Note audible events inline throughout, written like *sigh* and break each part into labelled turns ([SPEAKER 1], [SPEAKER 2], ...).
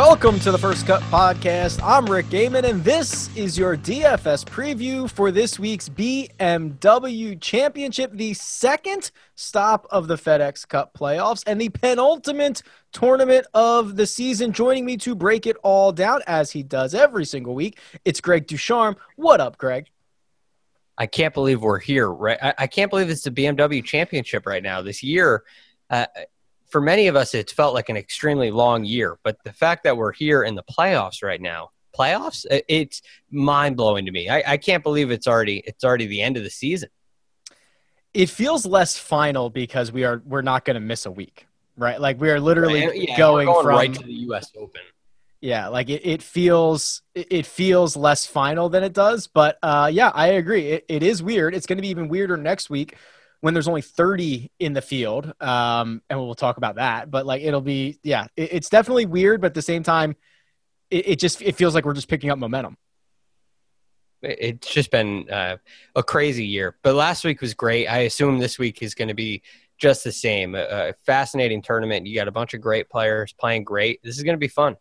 [SPEAKER 1] Welcome to the First Cut Podcast. I'm Rick Gehman, and this is your DFS preview for this week's BMW Championship, the second stop of the FedEx Cup playoffs, and the penultimate tournament of the season. Joining me to break it all down, as he does every single week, it's Greg DuCharme. What up, Greg?
[SPEAKER 2] I can't believe we're here, right? I, I can't believe it's the BMW Championship right now. This year, uh, for many of us, it's felt like an extremely long year. But the fact that we're here in the playoffs right now, playoffs, it's mind blowing to me. I, I can't believe it's already it's already the end of the season.
[SPEAKER 1] It feels less final because we are we're not going to miss a week, right? Like we are literally
[SPEAKER 2] right. yeah,
[SPEAKER 1] going,
[SPEAKER 2] going
[SPEAKER 1] from
[SPEAKER 2] right to the U.S. Open.
[SPEAKER 1] Yeah, like it, it feels it feels less final than it does, but uh, yeah, I agree. It, it is weird. It's going to be even weirder next week when there's only 30 in the field. Um, and we'll talk about that. But like it'll be, yeah, it, it's definitely weird, but at the same time, it, it, just it feels like we're just picking up momentum.
[SPEAKER 2] It's just been uh, a crazy year, but last week was great. I assume this week is going to be just the same. A, a fascinating tournament. You got a bunch of great players playing great. This is going to be fun.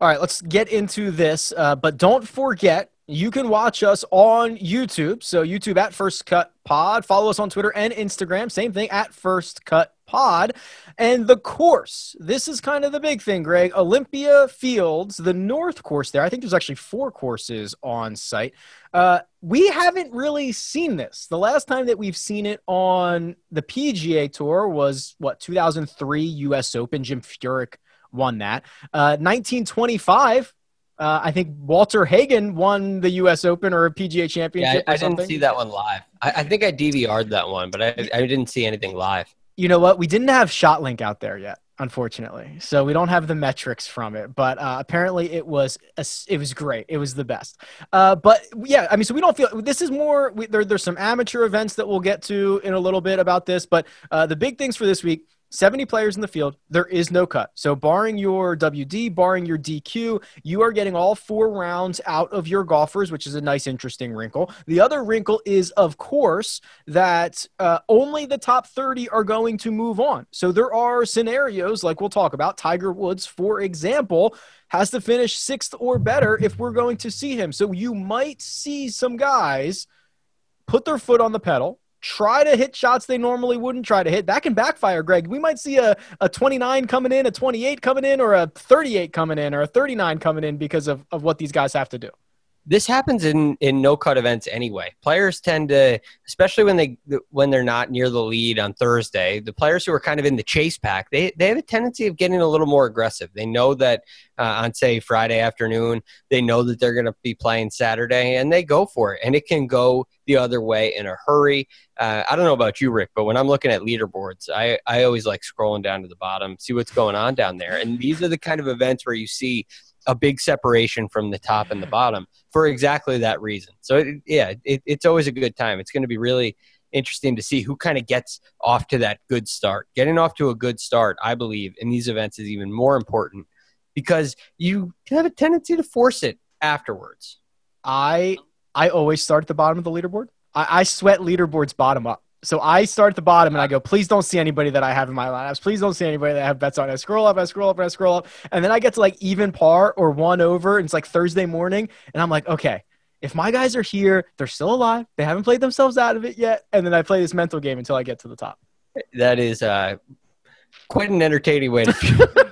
[SPEAKER 1] All right, let's get into this. Uh, but don't forget, you can watch us on YouTube. So YouTube at First Cut Pod. Follow us on Twitter and Instagram. Same thing at First Cut Pod. And the course. This is kind of the big thing, Greg. Olympia Fields, the North course there. I think there's actually four courses on site. Uh, we haven't really seen this. The last time that we've seen it on the PGA Tour was what 2003 U.S. Open. Jim Furyk won that. Uh, 1925 uh, I think Walter Hagen won the U.S. Open or a PGA Championship.
[SPEAKER 2] Yeah, I, I didn't see that one live. I, I, think I DVR'd that one, but I, I didn't see anything live.
[SPEAKER 1] You know what? We didn't have ShotLink out there yet, unfortunately, so we don't have the metrics from it. But uh, apparently, it was a, it was great. It was the best. Uh, but yeah, I mean, so we don't feel this is more. We, there, there's some amateur events that we'll get to in a little bit about this, but uh, the big things for this week 70 players in the field, there is no cut. So, barring your WD, barring your DQ, you are getting all four rounds out of your golfers, which is a nice, interesting wrinkle. The other wrinkle is, of course, that uh, only the top 30 are going to move on. So, there are scenarios like we'll talk about. Tiger Woods, for example, has to finish sixth or better if we're going to see him. So, you might see some guys put their foot on the pedal try to hit shots they normally wouldn't try to hit. That can backfire, Greg. We might see a, a 29 coming in, a 28 coming in, or a 38 coming in, or a 39 coming in because of, of what these guys have to do
[SPEAKER 2] this happens in in no cut events anyway. Players tend to, especially when they when they're not near the lead on Thursday, the players who are kind of in the chase pack, they they have a tendency of getting a little more aggressive. They know that uh, on say Friday afternoon, they know that they're going to be playing Saturday, and they go for it, and it can go the other way in a hurry. Uh, I don't know about you, Rick, but when I'm looking at leaderboards, I I always like scrolling down to the bottom, see what's going on down there, and these are the kind of events where you see a big separation from the top and the bottom for exactly that reason. So it, yeah, it, it's always a good time. It's going to be really interesting to see who kind of gets off to that good start. Getting off to a good start, I believe, in these events is even more important because you have a tendency to force it afterwards.
[SPEAKER 1] I I always start at the bottom of the leaderboard. I, I sweat leaderboards bottom up. So I start at the bottom and I go, please don't see anybody that I have in my lineups. Please don't see anybody that I have bets on. I scroll up, I scroll up, I scroll up. And then I get to like even par or one over. And it's like Thursday morning. And I'm like, okay, if my guys are here, they're still alive. They haven't played themselves out of it yet. And then I play this mental game until I get to the top.
[SPEAKER 2] That is uh, quite an entertaining way to *laughs*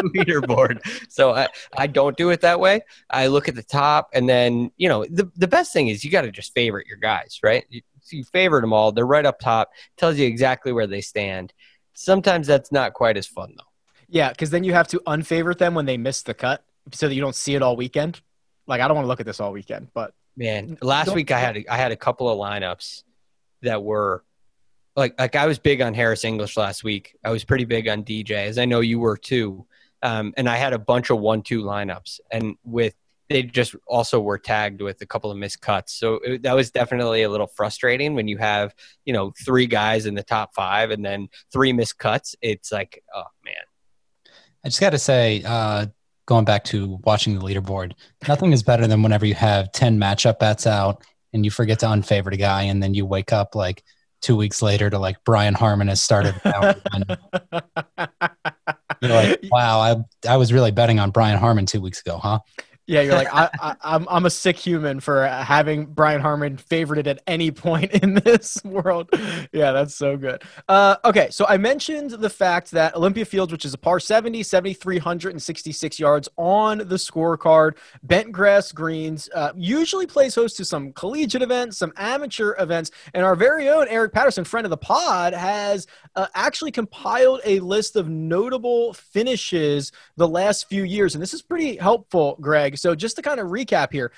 [SPEAKER 2] *laughs* leaderboard. So I, I don't do it that way. I look at the top and then, you know, the, the best thing is you got to just favorite your guys, right? You favored them all. They're right up top. Tells you exactly where they stand. Sometimes that's not quite as fun though.
[SPEAKER 1] Yeah, because then you have to unfavorite them when they miss the cut, so that you don't see it all weekend. Like I don't want to look at this all weekend, but
[SPEAKER 2] Man, last week I had I had a couple of lineups that were like like I was big on Harris English last week. I was pretty big on DJ, as I know you were too. Um, and I had a bunch of one-two lineups, and with they just also were tagged with a couple of missed cuts. So it, that was definitely a little frustrating when you have you know three guys in the top five and then three missed cuts. It's like oh man.
[SPEAKER 3] I just got to say, uh, going back to watching the leaderboard, nothing is better than whenever you have 10 matchup bets out and you forget to unfavorite a guy, and then you wake up like two weeks later to like Brian Harman has started. *laughs* You're like, wow, I, I was really betting on Brian Harman two weeks ago, huh?
[SPEAKER 1] Yeah, you're like I, I, I'm. I'm a sick human for having Brian Harman favorited at any point in this *laughs* world. Yeah, that's so good. Uh, okay, so I mentioned the fact that Olympia Fields, which is a par 70, 7,366 yards on the scorecard, bent grass greens, uh, usually plays host to some collegiate events, some amateur events, and our very own Eric Patterson, friend of the pod, has uh, actually compiled a list of notable finishes the last few years, and this is pretty helpful, Greg. So just to kind of recap here,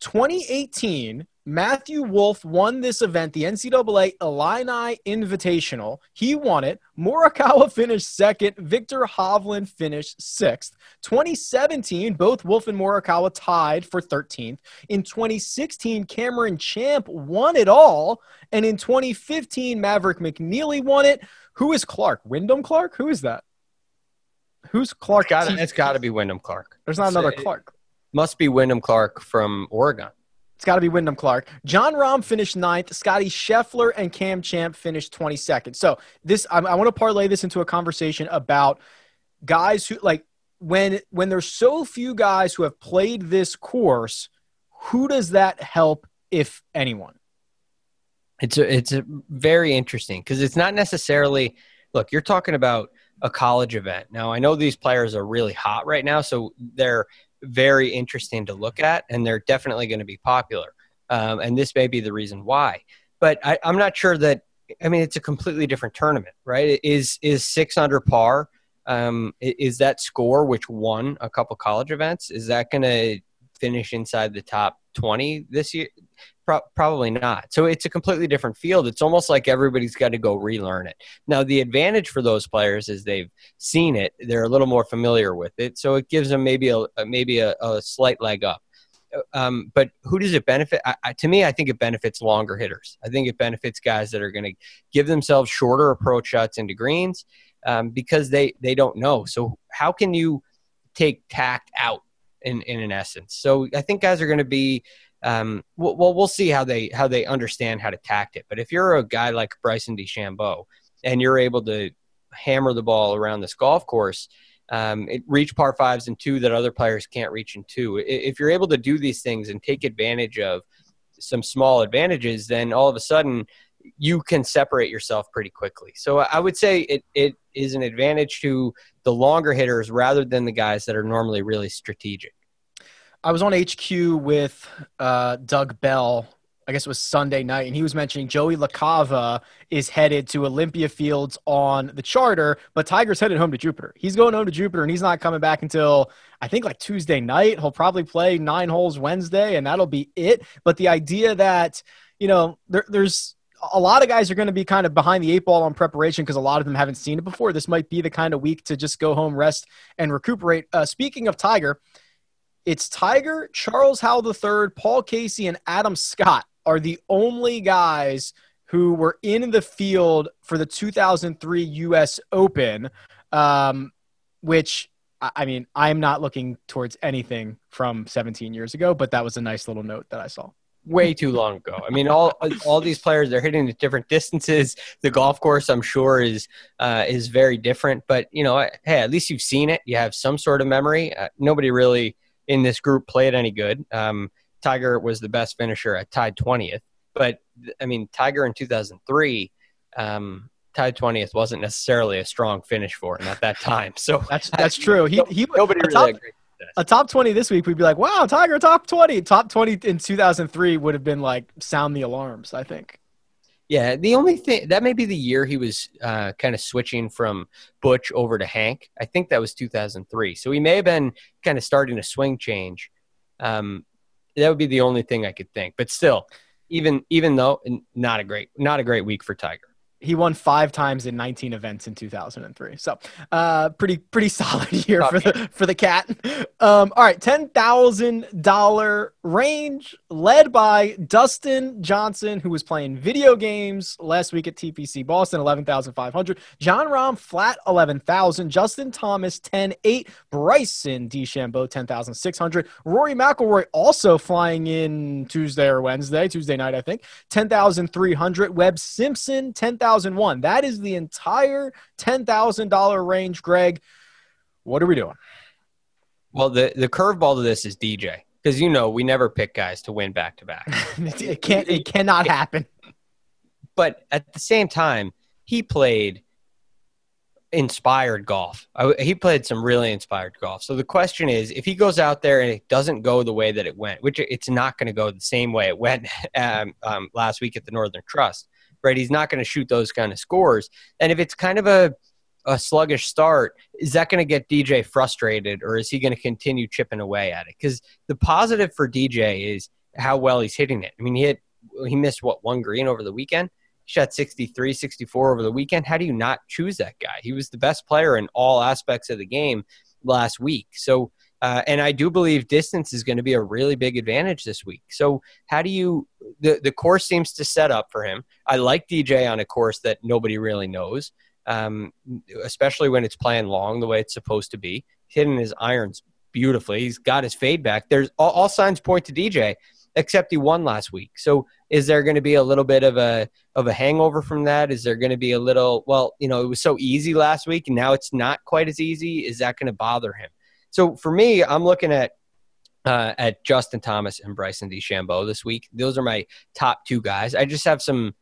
[SPEAKER 1] 2018, Matthew Wolff won this event, the NCAA Illini Invitational. He won it. Morikawa finished second. Viktor Hovland finished sixth. 2017, both Wolff and Morikawa tied for 13th. In 2016, Cameron Champ won it all. And in 2015, Maverick McNealy won it. Who is Clark? Wyndham Clark? Who is that? Who's Clark?
[SPEAKER 2] It's got to be Wyndham Clark.
[SPEAKER 1] There's not another Clark.
[SPEAKER 2] Must be Wyndham Clark from Oregon.
[SPEAKER 1] It's got to be Wyndham Clark. Jon Rahm finished ninth. Scotty Scheffler and Cam Champ finished 22nd. So this, I, I want to parlay this into a conversation about guys who like when when there's so few guys who have played this course. Who does that help, if anyone?
[SPEAKER 2] It's a, it's a very interesting because it's not necessarily look. You're talking about a college event now. I know these players are really hot right now, so they're very interesting to look at, and they're definitely going to be popular. Um, and this may be the reason why. But I, I'm not sure that. I mean, it's a completely different tournament, right? Is is six under par? Um, is that score which won a couple college events? Is that going to finish inside the top 20 this year? Pro- probably not. So it's a completely different field. It's almost like everybody's got to go relearn it. Now, the advantage for those players is they've seen it; they're a little more familiar with it, so it gives them maybe a maybe a, a slight leg up. Um, but who does it benefit? I, I, to me, I think it benefits longer hitters. I think it benefits guys that are going to give themselves shorter approach shots into greens um, because they they don't know. So how can you take tact out in in an essence? So I think guys are going to be um, well, well, see how they how they understand how to tact it. But if you're a guy like Bryson DeChambeau and you're able to hammer the ball around this golf course, um, it reach par fives and two that other players can't reach in two. If you're able to do these things and take advantage of some small advantages, then all of a sudden you can separate yourself pretty quickly. So I would say it, it is an advantage to the longer hitters rather than the guys that are normally really strategic.
[SPEAKER 1] I was on HQ with uh, Doug Bell. I guess it was Sunday night, and he was mentioning Joey LaCava is headed to Olympia Fields on the charter, but Tiger's headed home to Jupiter. He's going home to Jupiter, and he's not coming back until I think like Tuesday night. He'll probably play nine holes Wednesday, and that'll be it. But the idea that you know there, there's a lot of guys are going to be kind of behind the eight ball on preparation because a lot of them haven't seen it before. This might be the kind of week to just go home, rest, and recuperate. Uh, speaking of Tiger, it's Tiger, Charles Howell III, Paul Casey, and Adam Scott are the only guys who were in the field for the 2003 U.S. Open, um, which I mean, I'm not looking towards anything from 17 years ago, but that was a nice little note that I saw.
[SPEAKER 2] way too long ago. I mean, all all these players they're hitting at different distances. The golf course, I'm sure, is uh, is very different. But you know, hey, at least you've seen it. You have some sort of memory. Uh, nobody really in this group played any good. Um, Tiger was the best finisher at tied 20th, but I mean, Tiger in 2003. Um, tied 20th wasn't necessarily a strong finish for him at that time. So *laughs*
[SPEAKER 1] That's that's true. He he
[SPEAKER 2] nobody
[SPEAKER 1] a
[SPEAKER 2] really
[SPEAKER 1] top,
[SPEAKER 2] agreed.
[SPEAKER 1] a top 20 this week we'd be like, "Wow, Tiger top 20." Top 20 in 2003 would have been like sound the alarms, I think.
[SPEAKER 2] Yeah, the only thing that may be the year he was uh, kind of switching from Butch over to Hank. I think that was 2003. So he may have been kind of starting a swing change. Um, that would be the only thing I could think. But still, even even though not a great not a great week for Tiger
[SPEAKER 1] he won five times in 19 events in 2003. So, uh, pretty pretty *laughs* solid year for the for the cat. Um, all right, ten thousand dollar range, led by Dustin Johnson, who was playing video games last week at TPC Boston, 11,500. Jon Rahm flat 11,000. Justin Thomas 10-8. Bryson DeChambeau 10,600. Rory McIlroy also flying in Tuesday or Wednesday, Tuesday night I think, 10,300. Webb Simpson 10,000. 1001. That is the entire $10,000 range, Greg. What are we doing?
[SPEAKER 2] Well, the, the curveball to this is DJ because you know we never pick guys to win back to back. *laughs*
[SPEAKER 1] It can't. It cannot happen.
[SPEAKER 2] But at the same time, he played inspired golf. I, he played some really inspired golf. So the question is, if he goes out there and it doesn't go the way that it went, which it's not going to go the same way it went *laughs* um, um, last week at the Northern Trust, right? He's not going to shoot those kind of scores. And if it's kind of a a sluggish start, is that going to get DJ frustrated or is he going to continue chipping away at it? Because the positive for DJ is how well he's hitting it. I mean, he hit, he missed what, one green over the weekend? He shot 63, 64 over the weekend. How do you not choose that guy? He was the best player in all aspects of the game last week. So uh, and I do believe distance is going to be a really big advantage this week. So how do you the the course seems to set up for him. I like DJ on a course that nobody really knows, um, especially when it's playing long the way it's supposed to be. Hitting his irons beautifully. He's got his fade back. There's all, all signs point to DJ, except he won last week. So is there going to be a little bit of a of a hangover from that? Is there going to be a little well, you know, it was so easy last week and now it's not quite as easy. Is that going to bother him? So for me, I'm looking at uh, at Justin Thomas and Bryson DeChambeau this week. Those are my top two guys. I just have some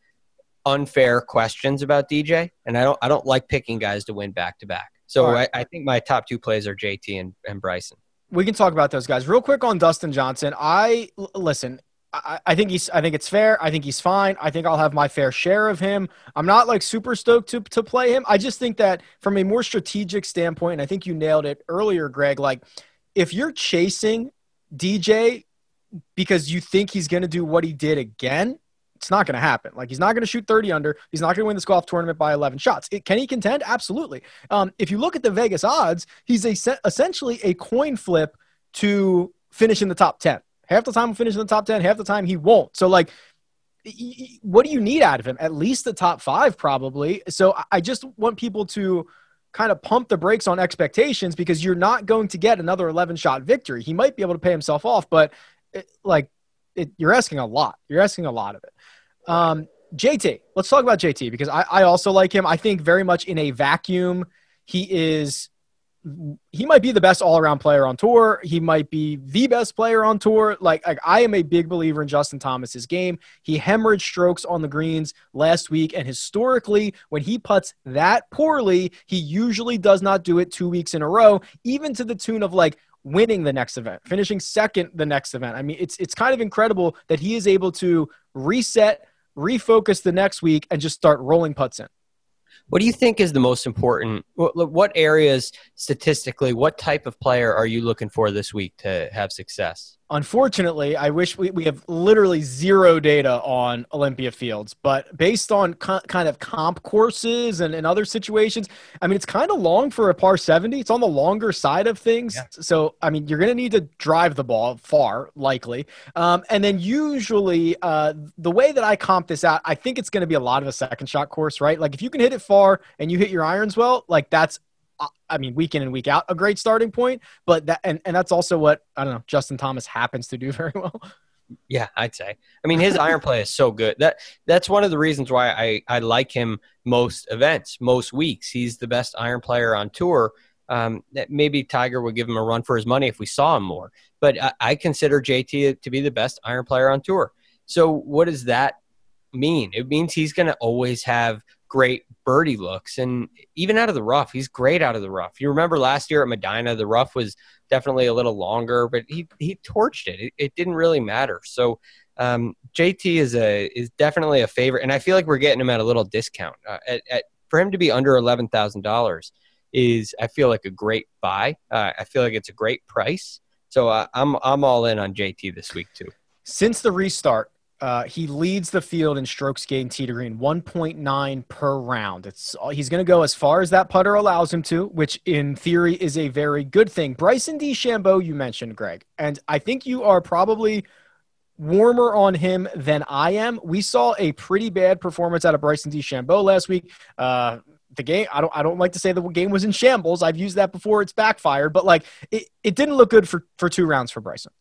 [SPEAKER 2] unfair questions about DJ, and I don't I don't like picking guys to win back to back. So right. I, I, think my top two plays are JT and, and Bryson.
[SPEAKER 1] We can talk about those guys real quick on Dustin Johnson. I listen. I, I think he's. I think it's fair. I think he's fine. I think I'll have my fair share of him. I'm not like super stoked to to play him. I just think that from a more strategic standpoint, and I think you nailed it earlier, Greg. Like, if you're chasing DJ because you think he's going to do what he did again, it's not going to happen. Like he's not going to shoot 30 under. He's not going to win this golf tournament by 11 shots. It, can he contend? Absolutely. Um, if you look at the Vegas odds, he's a, essentially a coin flip to finish in the top 10. Half the time he'll finish in the top 10, half the time he won't. So, like, what do you need out of him? At least the top five, probably. So, I just want people to kind of pump the brakes on expectations because you're not going to get another 11 shot victory. He might be able to pay himself off, but it, like, it, you're asking a lot. You're asking a lot of it. Um, JT, let's talk about JT because I, I also like him. I think very much in a vacuum, he is he might be the best all-around player on tour. He might be the best player on tour. Like, like I am a big believer in Justin Thomas's game. He hemorrhaged strokes on the greens last week, and historically, when he puts that poorly, he usually does not do it two weeks in a row, even to the tune of like winning the next event, finishing second the next event. I mean, it's it's kind of incredible that he is able to reset, refocus the next week, and just start rolling putts in.
[SPEAKER 2] What do you think is the most important? What, what areas statistically, what type of player are you looking for this week to have success?
[SPEAKER 1] Unfortunately, I wish we, we have literally zero data on Olympia Fields, but based on co- kind of comp courses and, and other situations, I mean, it's kind of long for a par 70. It's on the longer side of things. Yeah. So, I mean, you're going to need to drive the ball far, likely. Um, and then usually, uh, the way that I comp this out, I think it's going to be a lot of a second shot course, right? Like if you can hit it far and you hit your irons well, like that's I mean, week in and week out, a great starting point. But that and, and that's also what I don't know. Justin Thomas happens to do *laughs* very well.
[SPEAKER 2] Yeah, I'd say. I mean, his iron play is so good. That that's one of the reasons why I I like him most events, most weeks. He's the best iron player on tour. Um, that maybe Tiger would give him a run for his money if we saw him more. But I, I consider JT to be the best iron player on tour. So what does that mean? It means he's going to always have great birdie looks. And even out of the rough, he's great out of the rough. You remember last year at Medinah, the rough was definitely a little longer, but he he torched it. It, it didn't really matter. So um, JT is a is definitely a favorite, and I feel like we're getting him at a little discount. Uh, at, at, for him to be under eleven thousand dollars is I feel like a great buy. Uh, I feel like it's a great price. So uh, I'm I'm all in on JT this week too.
[SPEAKER 1] Since the restart, uh, he leads the field in strokes gained tee to green, 1.9 per round. It's he's going to go as far as that putter allows him to, which in theory is a very good thing. Bryson DeChambeau, you mentioned, Greg, and I think you are probably warmer on him than I am. We saw a pretty bad performance out of Bryson DeChambeau last week. Uh, the game, I don't, I don't like to say the game was in shambles. I've used that before; it's backfired, but like it, it didn't look good for for two rounds for Bryson.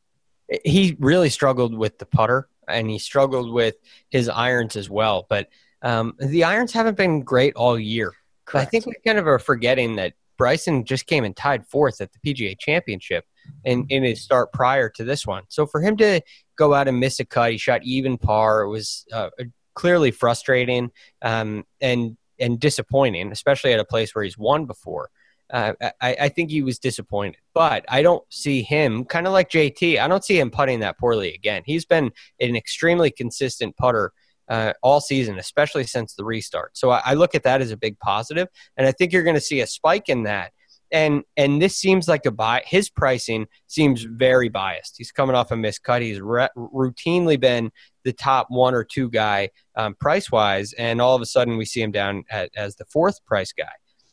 [SPEAKER 2] He really struggled with the putter and he struggled with his irons as well. But um, the irons haven't been great all year. I think we kind of are forgetting that Bryson just came and tied fourth at the PGA Championship in, in his start prior to this one. So for him to go out and miss a cut, he shot even par. It was uh, clearly frustrating um, and and disappointing, especially at a place where he's won before. Uh, I, I, think he was disappointed, but I don't see him kind of like JT. I don't see him putting that poorly again. He's been an extremely consistent putter uh, all season, especially since the restart. So I, I, look at that as a big positive, and I think you're going to see a spike in that. And and this seems like a buy. His pricing seems very biased. He's coming off a missed miscut. He's re- routinely been the top one or two guy um, price wise, and all of a sudden we see him down at, as the fourth price guy.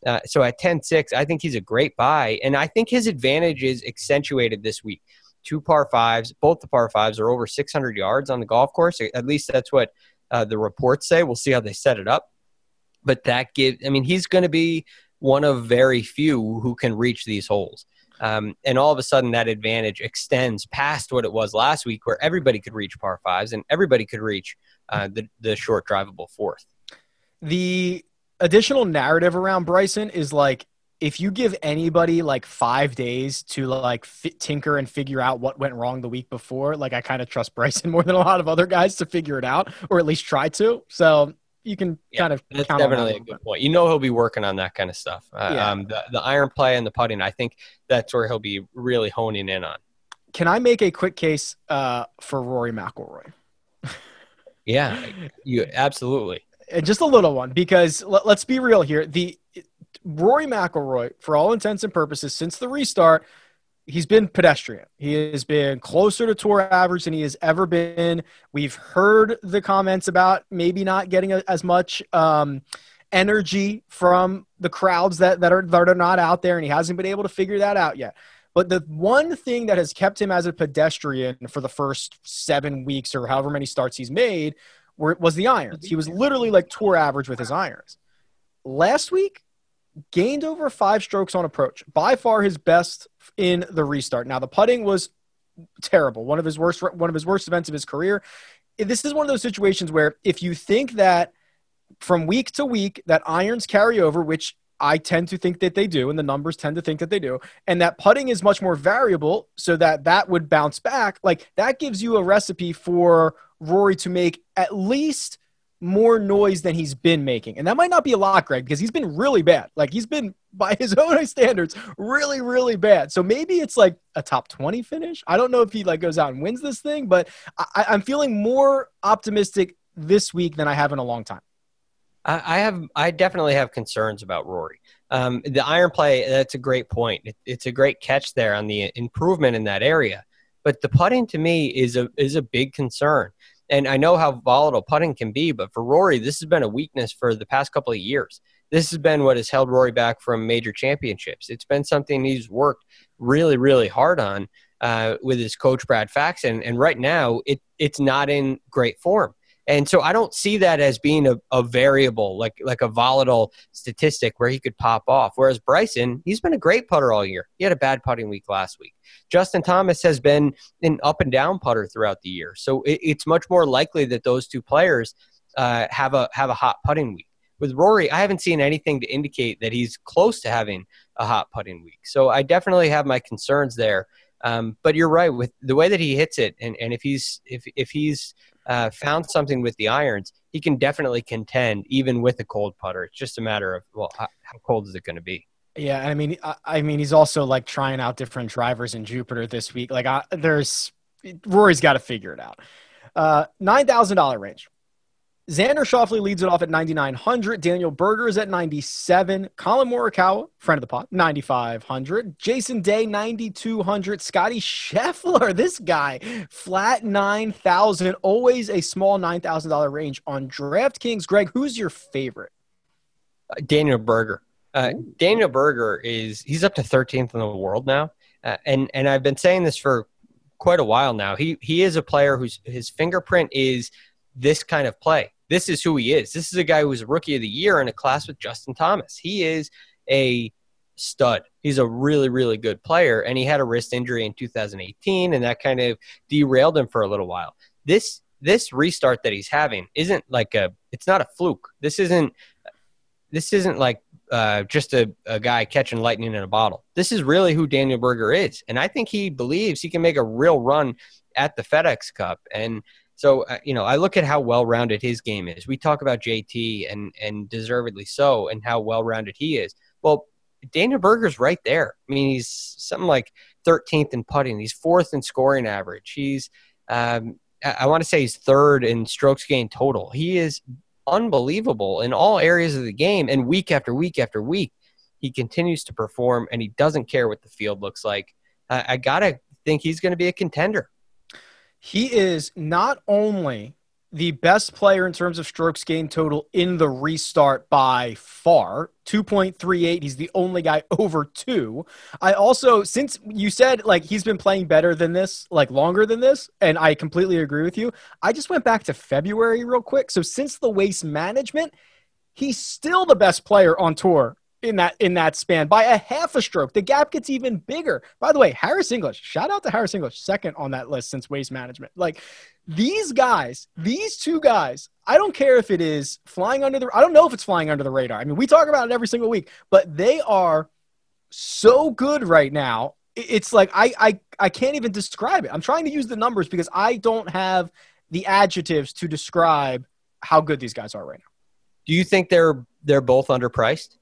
[SPEAKER 2] Uh, so at 10 6, I think he's a great buy. And I think his advantage is accentuated this week. Two par fives, both the par fives are over 600 yards on the golf course. At least that's what uh, the reports say. We'll see how they set it up. But that gives, I mean, he's going to be one of very few who can reach these holes. Um, and all of a sudden, that advantage extends past what it was last week, where everybody could reach par fives and everybody could reach uh, the, the short drivable fourth.
[SPEAKER 1] The additional narrative around Bryson is like if you give anybody like five days to like fit, tinker and figure out what went wrong the week before, like I kind of trust Bryson *laughs* more than a lot of other guys to figure it out or at least try to. So you can yeah, kind of
[SPEAKER 2] that's definitely a good point. You know he'll be working on that kind of stuff. Uh, yeah. Um, the, the iron play and the putting, I think that's where he'll be really honing in on.
[SPEAKER 1] Can I make a quick case uh, for Rory McIlroy?
[SPEAKER 2] yeah, you absolutely
[SPEAKER 1] just a little one because let, us be real here. The Rory McIlroy, for all intents and purposes, since the restart, he's been pedestrian. He has been closer to tour average than he has ever been. We've heard the comments about maybe not getting a, as much um, energy from the crowds that, that are that are not out there, and he hasn't been able to figure that out yet. But the one thing that has kept him as a pedestrian for the first seven weeks or however many starts he's made were, was the irons. He was literally like tour average with his irons. Last week, gained over five strokes on approach, by far his best in the restart. Now the putting was terrible, one of his worst one of his worst events of his career. This is one of those situations where if you think that from week to week that irons carry over, which I tend to think that they do, and the numbers tend to think that they do, and that putting is much more variable, so that that would bounce back. Like that gives you a recipe for Rory to make at least more noise than he's been making. And that might not be a lot, Greg, because he's been really bad. Like he's been, by his *laughs* own standards, really, really bad. So maybe it's like a top 20 finish. I don't know if he like goes out and wins this thing, but I, I'm feeling more optimistic this week than I have in a long time.
[SPEAKER 2] I have, I definitely have concerns about Rory. Um, the iron play, that's a great point. It, it's a great catch there on the improvement in that area. But the putting to me is a is a big concern. And I know how volatile putting can be, but for Rory, this has been a weakness for the past couple of years. This has been what has held Rory back from major championships. It's been something he's worked really, really hard on uh, with his coach Brad Faxon, and right now it it's not in great form. And so I don't see that as being a, a, variable, like like a volatile statistic where he could pop off. Whereas Bryson, he's been a great putter all year. He had a bad putting week last week. Justin Thomas has been an up and down putter throughout the year. So it, it's much more likely that those two players uh, have a have a hot putting week. With Rory, I haven't seen anything to indicate that he's close to having a hot putting week. So I definitely have my concerns there. Um, but you're right with the way that he hits it, and, and if he's if if he's uh, found something with the irons, he can definitely contend even with a cold putter. It's just a matter of well, how, how cold is it going to be?
[SPEAKER 1] Yeah, I mean, I, I, mean, he's also like trying out different drivers in Jupiter this week. Like, I, there's Rory's got to figure it out. Uh, Nine thousand dollar range. Xander Schauffele leads it off at 9,900. Daniel Berger is at 97. Collin Morikawa, friend of the pot, 9,500. Jason Day, 9,200. Scotty Scheffler, this guy, flat 9,000. Always a small $9,000 range on DraftKings. Greg, who's your favorite?
[SPEAKER 2] Uh, Daniel Berger. Uh, Daniel Berger is he's up to 13th in the world now, uh, and and I've been saying this for quite a while now. He he is a player whose his fingerprint is this kind of play this is who he is. This is a guy who was rookie of the year in a class with Justin Thomas. He is a stud. He's a really, really good player, and he had a wrist injury in 2018, and that kind of derailed him for a little while. This this restart that he's having isn't like a. It's not a fluke. This isn't. This isn't like uh, just a, a guy catching lightning in a bottle. This is really who Daniel Berger is, and I think he believes he can make a real run at the FedEx Cup. And so uh, you know, I look at how well-rounded his game is. We talk about JT and and deservedly so, and how well-rounded he is. Well, Daniel Berger's right there. I mean, he's something like 13th in putting. He's fourth in scoring average. He's um, I want to say he's third in strokes gained total. He is unbelievable in all areas of the game, and week after week after week, he continues to perform, and he doesn't care what the field looks like. I, I gotta think he's going to be a contender.
[SPEAKER 1] He is not only the best player in terms of strokes gained total in the restart by far 2.38 he's the only guy *laughs* over two. I also since you said like he's been playing better than this like longer than this and i completely agree with you i just went back to february real quick. So since the waste management he's still the best player on tour in that in that span by a half a stroke. The gap gets even bigger. By the way, Harris English, shout out to Harris English, second on that list since waste management. Like these guys, these two guys, I don't care if it is flying under the I don't know if it's flying under the radar. I mean, we talk about it every single week, but they are so good right now. It's like I I I can't even describe it. I'm trying to use the numbers because I don't have the adjectives to describe how good these guys are right now.
[SPEAKER 2] Do you think they're they're both underpriced?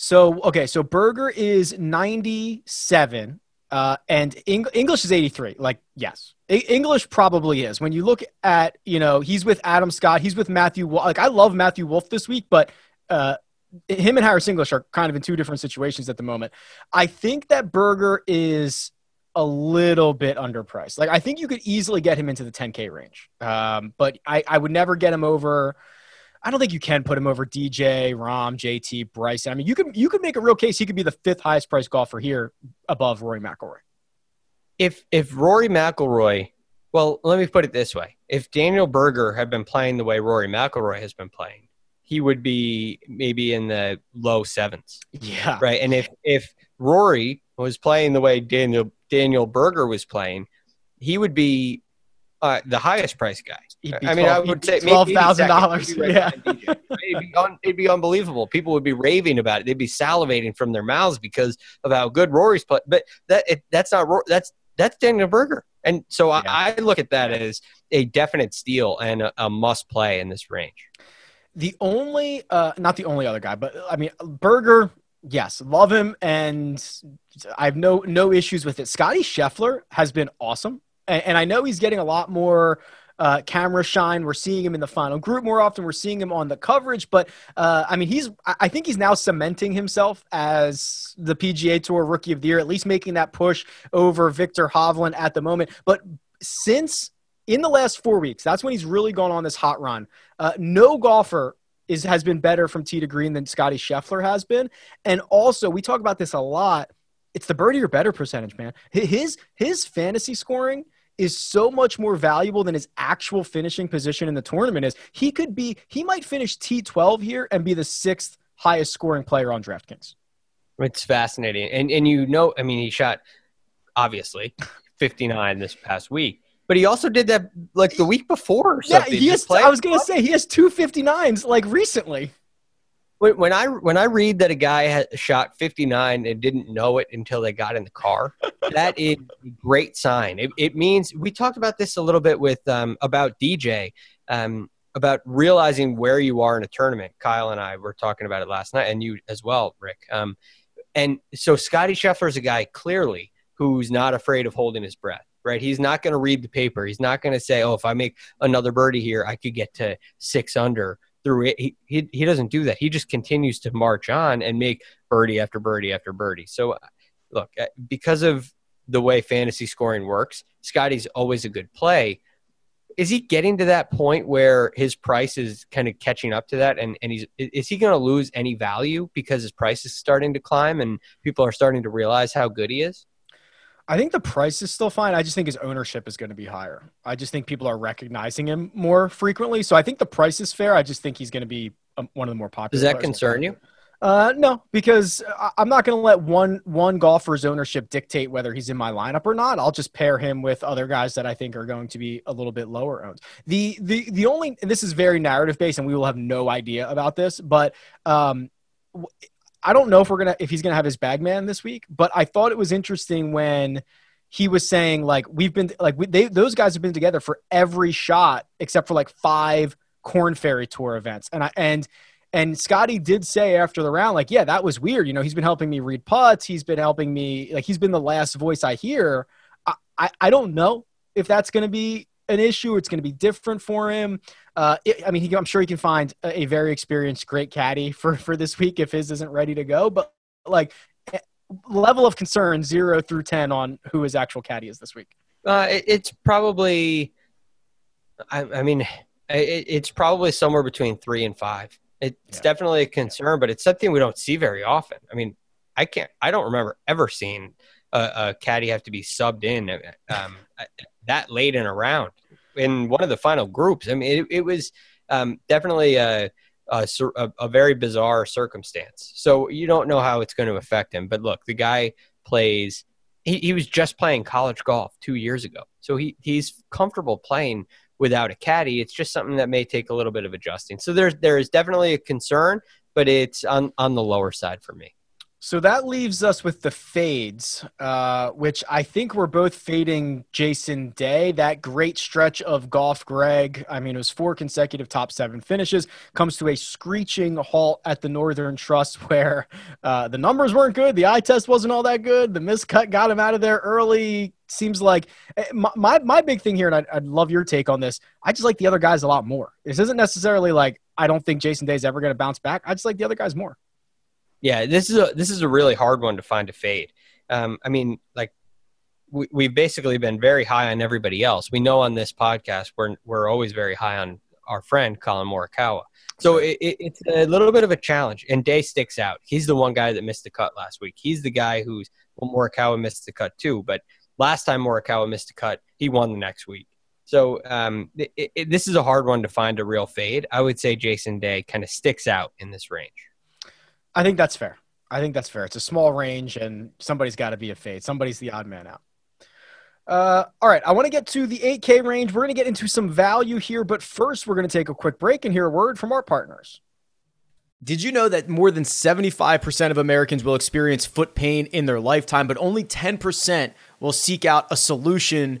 [SPEAKER 1] So okay, so Berger is 97, uh, and Eng- English is 83. Like yes, English probably is. When you look at you know he's with Adam Scott, he's with Matthew. Like I love Matthew Wolff this week, but uh, him and Harris English are kind of in two different situations at the moment. I think that Berger is a little bit underpriced. Like I think you could easily get him into the 10k range, um, but I, I would never get him over I don't think you can put him over DJ, Rahm, JT, Bryson. I mean, you could you could make a real case he could be the fifth highest priced golfer here above Rory McIlroy.
[SPEAKER 2] If if Rory McIlroy, well, let me put it this way: if Daniel Berger had been playing the way Rory McIlroy has been playing, he would be maybe in the low sevens.
[SPEAKER 1] Yeah.
[SPEAKER 2] Right. And if if Rory was playing the way Daniel Daniel Berger was playing, he would be uh, the highest price guy. I mean, 12, I would say
[SPEAKER 1] twelve thousand dollars.
[SPEAKER 2] Yeah, it'd be, un, it'd be, unbelievable. People would be raving about it. They'd be salivating from their mouths because of how good Rory's play. But that it, that's not that's that's Daniel Berger, and so yeah. I, I, look at that as a definite steal and a, a must play in this range.
[SPEAKER 1] The only, uh, not the only other guy, but I mean, Berger. Yes, love him, and I have no no issues with it. Scotty Scheffler has been awesome and, I know he's getting a lot more uh, camera shine. We're seeing him in the final group more often. We're seeing him on the coverage, but uh, I mean, he's I think he's now cementing himself as the PGA Tour Rookie of the Year, at least making that push over Viktor Hovland at the moment. But since in the last four weeks, that's when he's really gone on this hot run. Uh, no golfer is has been better from tee to green than Scotty Scheffler has been, and also we talk about this a lot. It's the birdie or better percentage, man. His his fantasy scoring is so much more valuable than his actual finishing position in the tournament is. He could be, he might finish T12 here and be the sixth highest scoring player on DraftKings.
[SPEAKER 2] It's fascinating. And, and you know, I mean, he shot obviously *laughs* 59 this past week. But he also did that like the week before or something.
[SPEAKER 1] Yeah, he has, I was going to say he has two 59s like recently.
[SPEAKER 2] When I when I read that a guy had shot 59 and didn't know it until they got in the car, *laughs* that is a great sign. It, it, means we talked about this a little bit with um, about DJ um, about realizing where you are in a tournament. Kyle and I were talking about it last night, and you as well, Rick. Um, and so Scotty Scheffler is a guy clearly who's not afraid of holding his breath right? He's not going to read the paper. He's not going to say, "Oh, if I make another birdie here, I could get to six under." Through it, he, he he doesn't do that. He just continues to march on and make birdie after birdie after birdie. So, look, uh, because of the way fantasy scoring works, Scotty's always a good play. Is he getting to that point where his price is kind of catching up to that, and and he's is he going to lose any value because his price is starting to climb and people are starting to realize how good he is?
[SPEAKER 1] I think the price is still fine. I just think his ownership is going to be higher. I just think people are recognizing him more frequently. So I think the price is fair. I just think he's going to be um, one of the more popular.
[SPEAKER 2] Does that concern you?
[SPEAKER 1] Uh, no, because I'm not going to let one one golfer's ownership dictate whether he's in my lineup or not. I'll just pair him with other guys that I think are going to be a little bit lower owned. The the the only this is very narrative based, and we will have no idea about this, but um, I don't know if we're gonna if he's gonna have his bagman this week. But I thought it was interesting when he was saying like we've been like we, they those guys have been together for every shot except for like five Korn Ferry Tour events, and I and and Scotty did say after the round, like, yeah, that was weird. You know, he's been helping me read putts. He's been helping me, like, he's been the last voice I hear. I, I, I don't know if that's to be an issue. It's to be different for him. Uh, it, I mean, he, I'm sure he can find a, a, very experienced, great caddy for, for this week if his isn't ready to go. But, like, eh, level of concern zero through 10 on who his actual caddy is this week.
[SPEAKER 2] Uh, it, it's probably, I, I mean, it, it's probably somewhere between three and five. It's yeah. definitely a concern, but it's something we don't see very often. I mean, I can't, I don't remember ever seeing a, a caddy have to be subbed in um, *laughs* that late in a round in one of the final groups. I mean, it, it was um, definitely a, a, a, very bizarre circumstance. So you don't know how it's going to affect him. But look, the guy plays. He, he was just playing college golf two years ago, so he he's comfortable playing without a caddy. It's just something that may take a little bit of adjusting. So there's there is definitely a concern, but it's on on the lower side for me.
[SPEAKER 1] So that leaves us with the fades, uh, which I think we're both fading Jason Day. That great stretch of golf, Greg. I mean, it was four consecutive top seven finishes, comes to a screeching halt at the Northern Trust *laughs* where uh, the numbers weren't good. The eye test wasn't all that good. The miscut got him out of there early. Seems like eh, my, my, my big thing here, and I'd, I'd love your take on this. I just like the other guys a lot more. This isn't necessarily like I don't think Jason Day is ever going to bounce back. I just like the other guys more.
[SPEAKER 2] Yeah, this is a this is a really hard one to find a fade. Um, I mean, like we, we've basically been very high on everybody else. We know on this podcast we're we're always very high on our friend Collin Morikawa. So it, it, it's a little bit of a challenge, and Day sticks out. He's the one guy that missed the cut last week. He's the guy who's well, Morikawa missed the cut too, but last time Morikawa missed a cut, he won the next week. So um, it, this is a hard one to find a real fade. I would say Jason Day kind of sticks out in this range.
[SPEAKER 1] I think that's fair. I think that's fair. It's a small range, and somebody's got to be a fade. Somebody's the odd man out. Uh, all right, I want to get to the 8K range. We're going to get into some value here, but first, we're going to take a quick break and hear a word from our partners. Did you know that more than 75% of Americans will experience foot pain in their lifetime, but only 10% will seek out a solution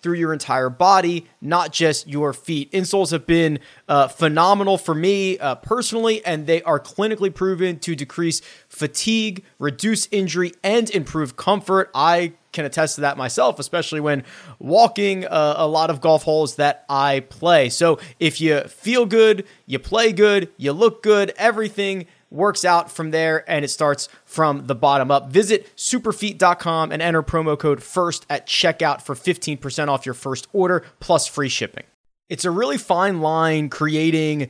[SPEAKER 1] through your entire body, not just your feet. Insoles have been uh, phenomenal for me uh, personally, and they are clinically proven to decrease fatigue, reduce injury, and improve comfort. I can attest to that myself, especially when walking uh, a lot of golf holes that I play. So if you feel good, you play good, you look good, everything works out from there and it starts from the bottom up. Visit superfeet.com and enter promo code FIRST at checkout for 15% off your first order plus free shipping. It's a really fine line creating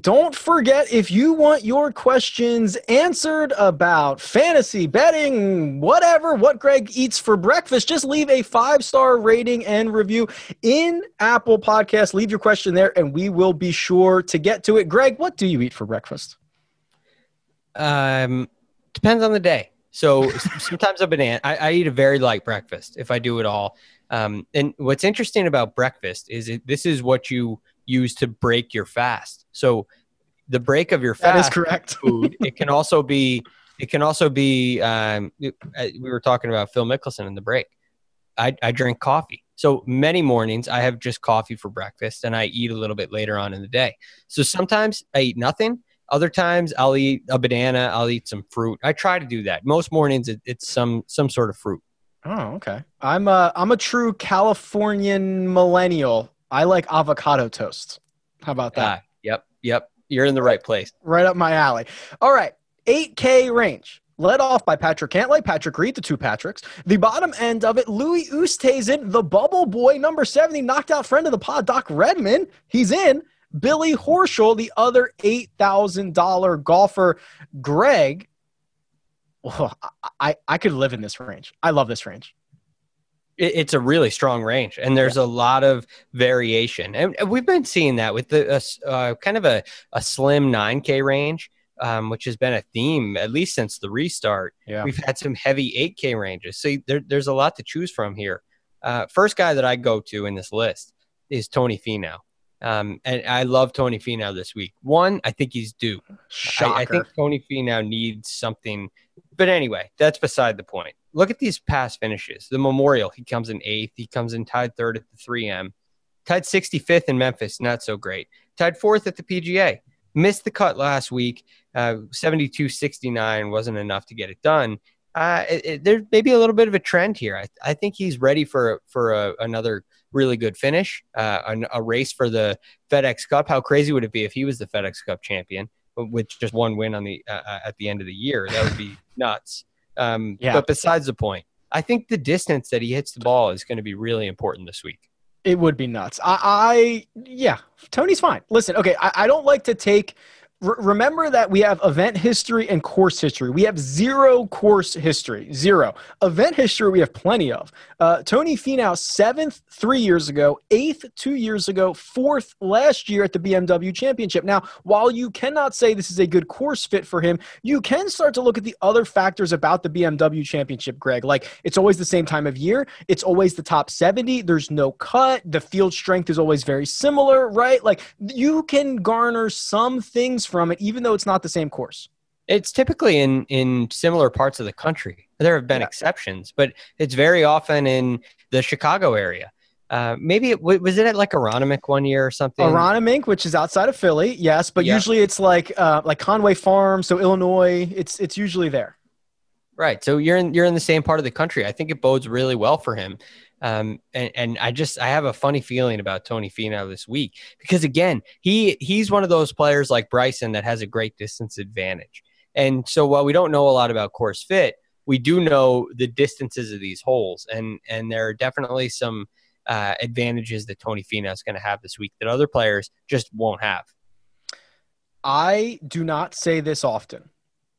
[SPEAKER 1] Don't forget if you want your questions answered about fantasy, betting, whatever, what Greg eats for breakfast, just leave a five star rating and review in Apple Podcast. Leave your question there and we will be sure to get to it. Greg, what do you eat for breakfast?
[SPEAKER 2] Um, depends on the day. So *laughs* sometimes a banana. I, I, eat a very light breakfast if I do it all. Um, and what's interesting about breakfast is it, this is what you use to break your fast. So the break of your fast
[SPEAKER 1] that is correct. *laughs*
[SPEAKER 2] food. It can also be. It can also be. Um, we were talking about Phil Mickelson in the break. I, I drink coffee. So many mornings I have just coffee for breakfast and I eat a little bit later on in the day. So sometimes I eat nothing. Other times I'll eat a banana. I'll eat some fruit. I try to do that. Most mornings it, it's some some sort of fruit.
[SPEAKER 1] Oh, okay. I'm a I'm a true Californian millennial. I like avocado toast. How about that?
[SPEAKER 2] Ah, yep, yep. You're in the right place.
[SPEAKER 1] Right up my alley. All right. 8K range. Led off by Patrick Cantlay, Patrick Reed, the two Patricks. The bottom end of it, Louis Oosthuizen, the bubble boy, number 70, knocked out friend of the pod, Doc Redman. He's in. Billy Horschel, the other $8,000 golfer. Greg, oh, *laughs* I, I could live in this range. I love this range
[SPEAKER 2] it's a really strong range and there's yeah. a lot of variation and we've been seeing that with the uh, uh, kind of a, a slim 9k range um, which has been a theme at least since the restart yeah. we've had some heavy 8k ranges so there, there's a lot to choose from here uh, first guy that i go to in this list is tony Finau. Um, and I love Tony Finau this week. One, I think he's due. I, I think Tony Finau needs something. But anyway, that's beside the point look at these past finishes. The Memorial, he comes in eighth. He comes in tied third at the 3M. Tied 65th in Memphis, not so great. Tied fourth at the PGA. Missed the cut last week. Uh, 72 69 wasn't enough to get it done. Uh, it, it, a little bit of a trend here. I, I think he's ready for for a, another really good finish, uh, a, a race for the FedEx Cup. How crazy would it be if he was the FedEx Cup champion with just one win on the uh, uh, at the end of the year? That would be *laughs* nuts. Um, yeah. But besides the point, I think the distance that he hits the ball is going to be really important this week.
[SPEAKER 1] It would be nuts. I, I yeah, Tony's fine. Listen, okay, I, I don't like to take remember that we have event history and course history. We have zero course history, zero. Event history, we have plenty of. Uh, Tony Finau, seventh three years ago, eighth two years ago, fourth last year at the BMW Championship. Now, while you cannot say this is a good course fit for him, you can start to look at the other factors about the BMW Championship, Greg. Like it's always the same time of year, it's always the top 70, there's no cut, the field strength is always very similar, right? Like you can garner some things from it, even though it's not the same course.
[SPEAKER 2] It's typically in in similar parts of the country. There have been yeah. exceptions, but it's very often in the Chicago area. Uh, maybe it was it at like Aronimink one year or something.
[SPEAKER 1] Aronimink, which is outside of Philly, yes, but yeah. usually it's like uh, like Conway Farm, so Illinois. It's it's usually there.
[SPEAKER 2] Right. So you're in you're in the same part of the country. I think it bodes really well for him. Um, and, and I just I have a funny feeling about Tony Finau this week because again he he's one of those players like Bryson that has a great distance advantage. And so while we don't know a lot about course fit, we do know the distances of these holes, and and there are definitely some uh, advantages that Tony Finau is going to have this week that other players just won't have.
[SPEAKER 1] I do not say this often,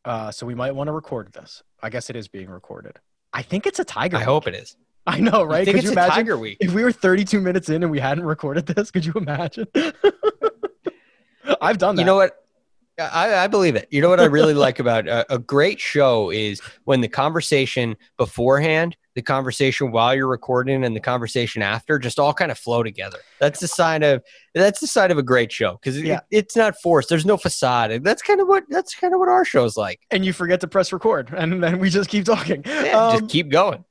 [SPEAKER 1] uh, so we might want to record this. I guess it is being recorded. I think it's a Tiger.
[SPEAKER 2] I
[SPEAKER 1] week.
[SPEAKER 2] hope it is. *laughs*
[SPEAKER 1] I know, right?
[SPEAKER 2] I think
[SPEAKER 1] Could
[SPEAKER 2] it's
[SPEAKER 1] you imagine
[SPEAKER 2] Tiger week.
[SPEAKER 1] if we were 32 minutes in and we hadn't recorded this? Could you imagine? *laughs* I've done that.
[SPEAKER 2] You know what? I, I believe it. You know what I really like about a, a great show is when the conversation beforehand, the conversation while you're recording, and the conversation after just all kind of flow together. That's the sign of that's the sign of a great show because
[SPEAKER 1] Yeah.
[SPEAKER 2] it, it's not forced. There's no facade. That's kind of what that's kind of what our show's like.
[SPEAKER 1] and you forget to press record, and then we just keep talking.
[SPEAKER 2] Yeah,
[SPEAKER 1] Um,
[SPEAKER 2] just keep going.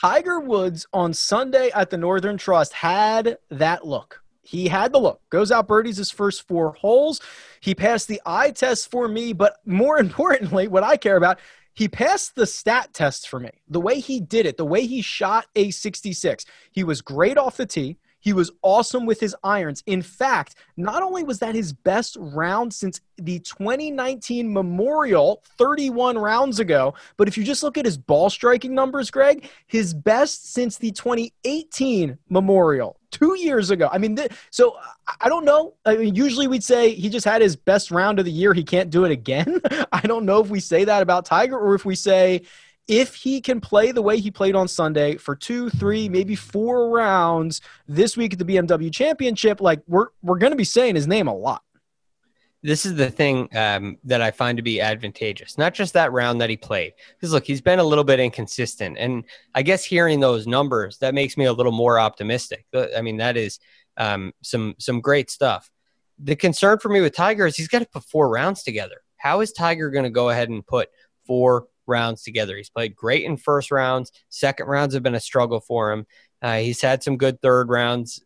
[SPEAKER 1] Tiger Woods on Sunday at the Northern Trust had that look. He had the look. Goes out birdies his first four holes. He passed the eye test for me, but more *laughs* importantly, what I care about, he passed the stat test for me. The way he did it, the way he shot a 66. He was great off the tee. He was awesome with his irons. In fact, not only was that his best round since the 2019 Memorial 31 rounds ago, but if you just look at his ball striking numbers, Greg, his best since the 2018 Memorial, two years ago. I mean, th- so I- don't know. I mean, usually we'd say he just had his best round of the year. He can't do it again. *laughs* I don't know if we say that about Tiger or if we say if he can play the way he played on Sunday for two, three, maybe four rounds this week at the BMW Championship, like we're we're going to be saying his name a lot.
[SPEAKER 2] this is the thing um, that I find to be advantageous. Not just that round that he played, because look, he's been a little bit inconsistent, and I guess hearing those numbers that makes me a little more optimistic. I mean, that is um, some some great stuff. The concern for me with Tiger is he's got to put four rounds together. How is Tiger going to go ahead and put four rounds together? He's played great in first rounds. Second rounds have been a struggle for him. Uh, he's had some good third rounds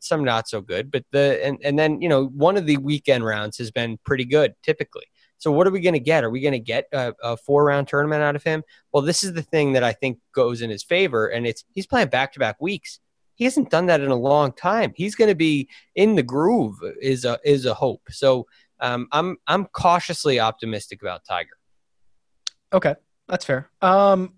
[SPEAKER 2] some not so good, but the and, and then you know one of the weekend rounds has been pretty good typically. So what are we going to get? Are we going to get a, a four round tournament out of him? Well, this is the thing that I think goes in his favor, and it's he's playing back to back weeks. He hasn't done that in a long time. He's going to be in the groove. Is a is a hope. So um, I'm I'm cautiously optimistic about Tiger.
[SPEAKER 1] Okay, that's fair. Um,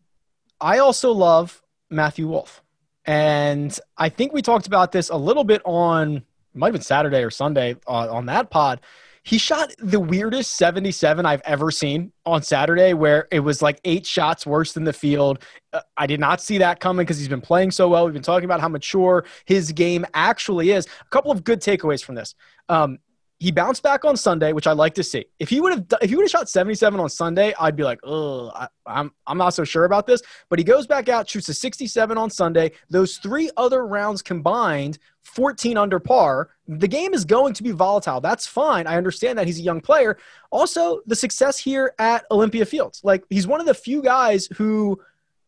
[SPEAKER 1] I also love Matthew Wolff, and I think we talked about this a little bit on might have been Saturday or Sunday on, on that pod. He shot the weirdest 77 I've ever seen on Saturday, where it was like eight shots worse than the field. Uh, I did not see that coming because he's been playing so well. We've been talking about how mature his game actually is. A couple of good takeaways from this. Um, he bounced back on Sunday, which I like to see. If he would have, if he would have shot 77 on Sunday, I'd be like, oh, I'm, I'm not so sure about this. But he goes back out, shoots a 67 on Sunday. Those three other rounds combined, 14 under par. The game is going to be volatile. That's fine. I understand that he's a young player. Also, the success here at Olympia Fields, like he's one of the few guys who